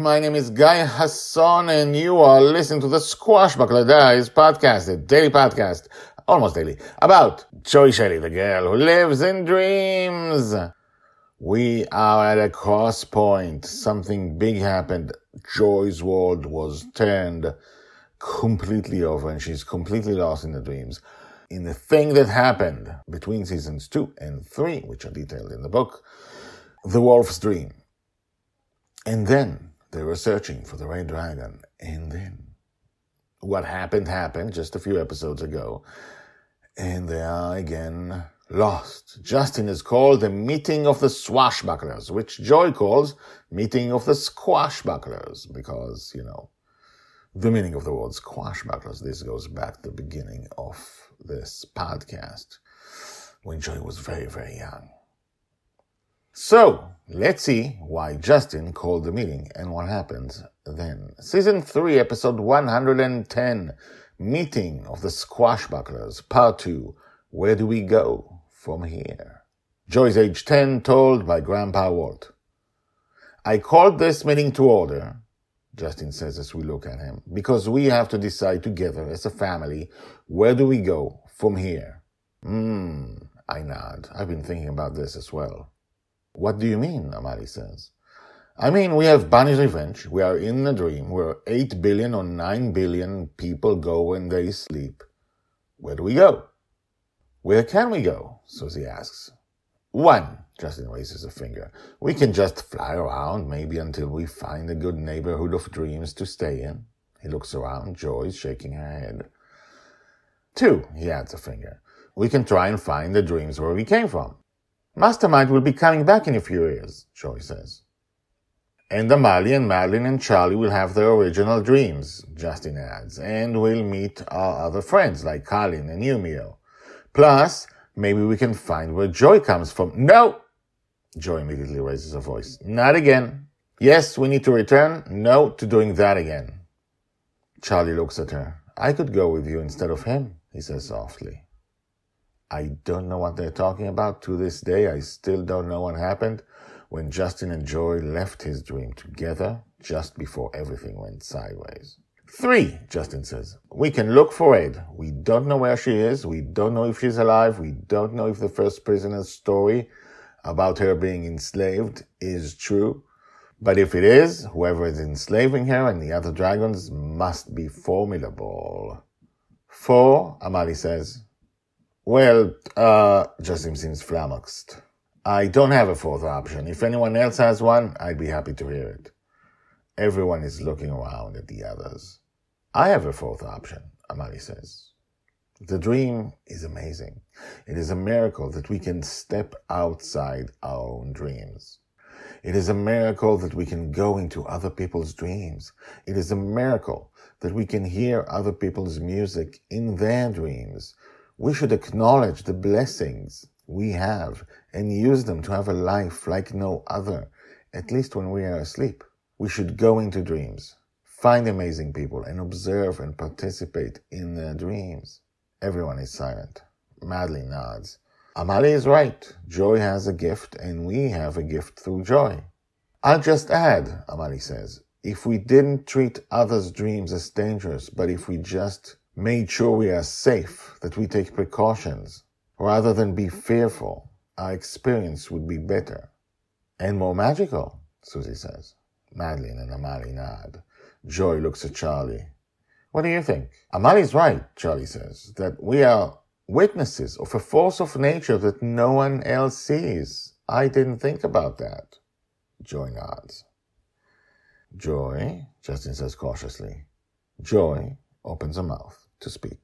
My name is Guy Hasson, and you are listening to the Squashbuckler Diaries podcast, a daily podcast, almost daily, about Joy Shelley, the girl who lives in dreams. We are at a cross point. Something big happened. Joy's world was turned completely over, and she's completely lost in the dreams. In the thing that happened between seasons two and three, which are detailed in the book, the wolf's dream. And then they were searching for the red dragon. And then what happened happened just a few episodes ago. And they are again lost. Justin is called the meeting of the swashbucklers, which Joy calls meeting of the squashbucklers, because, you know, the meaning of the word squashbucklers. This goes back to the beginning of this podcast when Joy was very, very young. So, let's see why Justin called the meeting and what happens then. Season 3, episode 110 Meeting of the Squashbucklers, Part 2 Where do we go from here? Joy's age 10, told by Grandpa Walt. I called this meeting to order, Justin says as we look at him, because we have to decide together as a family where do we go from here. Hmm, I nod. I've been thinking about this as well. What do you mean? Amali says. I mean, we have Bonny's Revenge. We are in a dream where 8 billion or 9 billion people go when they sleep. Where do we go? Where can we go? Susie asks. One, Justin raises a finger. We can just fly around, maybe until we find a good neighborhood of dreams to stay in. He looks around. Joy's shaking her head. Two, he adds a finger. We can try and find the dreams where we came from. Mastermind will be coming back in a few years, Joy says. And Amali and Madeline and Charlie will have their original dreams, Justin adds, and we'll meet our other friends like Colin and Yumio. Plus, maybe we can find where Joy comes from. No! Joy immediately raises her voice. Not again. Yes, we need to return. No to doing that again. Charlie looks at her. I could go with you instead of him, he says softly. I don't know what they're talking about to this day. I still don't know what happened when Justin and Joy left his dream together just before everything went sideways. Three, Justin says. We can look for Ed. We don't know where she is. We don't know if she's alive. We don't know if the first prisoner's story about her being enslaved is true. But if it is, whoever is enslaving her and the other dragons must be formidable. Four, Amali says. Well, uh, Justin seems flummoxed. I don't have a fourth option. If anyone else has one, I'd be happy to hear it. Everyone is looking around at the others. I have a fourth option, Amali says. The dream is amazing. It is a miracle that we can step outside our own dreams. It is a miracle that we can go into other people's dreams. It is a miracle that we can hear other people's music in their dreams. We should acknowledge the blessings we have and use them to have a life like no other, at least when we are asleep. We should go into dreams, find amazing people, and observe and participate in their dreams. Everyone is silent. Madeline nods. Amali is right. Joy has a gift, and we have a gift through joy. I'll just add, Amali says, if we didn't treat others' dreams as dangerous, but if we just made sure we are safe, that we take precautions, rather than be fearful, our experience would be better and more magical, Susie says. Madeline and Amali nod. Joy looks at Charlie. What do you think? Amali's right, Charlie says, that we are witnesses of a force of nature that no one else sees. I didn't think about that. Joy nods. Joy, Justin says cautiously. Joy, opens her mouth to speak.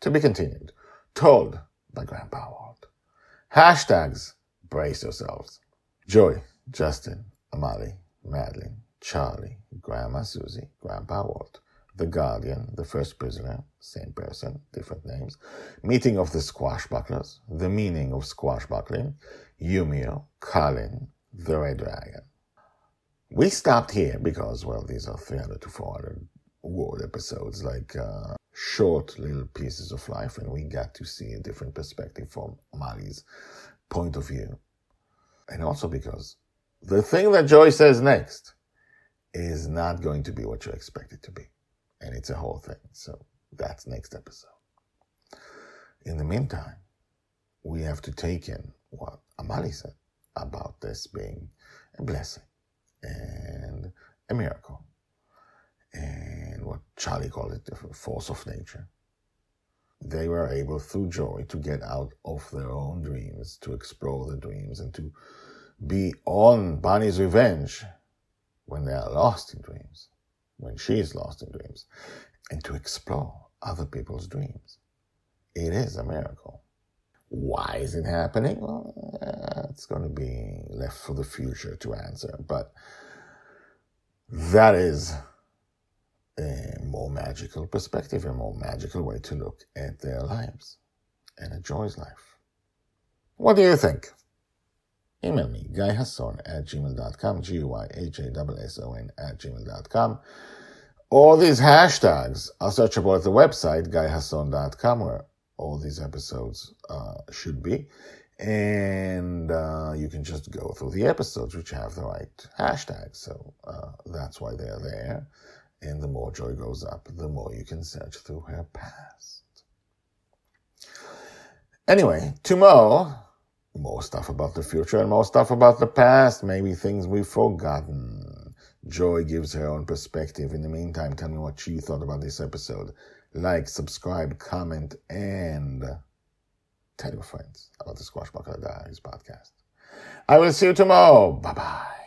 To be continued. Told by Grandpa Walt. Hashtags. Brace yourselves. Joy, Justin, Amali, Madeline, Charlie, Grandma Susie, Grandpa Walt, The Guardian, The First Prisoner, same person, different names, Meeting of the Squashbucklers, The Meaning of Squashbuckling, Yumio, Colin, The Red Dragon. We stopped here because, well, these are 300 to 400 word episodes, like uh, short little pieces of life, and we got to see a different perspective from Mali's point of view. And also because the thing that Joy says next is not going to be what you expect it to be. And it's a whole thing. So that's next episode. In the meantime, we have to take in what Amali said about this being a blessing and a miracle Charlie called it the force of nature. They were able, through joy, to get out of their own dreams, to explore the dreams, and to be on Bonny's revenge when they are lost in dreams, when she is lost in dreams, and to explore other people's dreams. It is a miracle. Why is it happening? Well, uh, it's going to be left for the future to answer, but that is a more magical perspective, a more magical way to look at their lives and at Joy's life. What do you think? Email me, guyhasson at gmail.com, G-U-Y-H-A-S-S-O-N at gmail.com. All these hashtags are searchable at the website, guyhasson.com, where all these episodes uh, should be. And uh, you can just go through the episodes which have the right hashtags. So uh, that's why they're there. And the more joy goes up, the more you can search through her past. Anyway, tomorrow, more stuff about the future and more stuff about the past, maybe things we've forgotten. Joy gives her own perspective. In the meantime, tell me what you thought about this episode. Like, subscribe, comment, and tell your friends about the Squashbuckler Diaries podcast. I will see you tomorrow. Bye bye.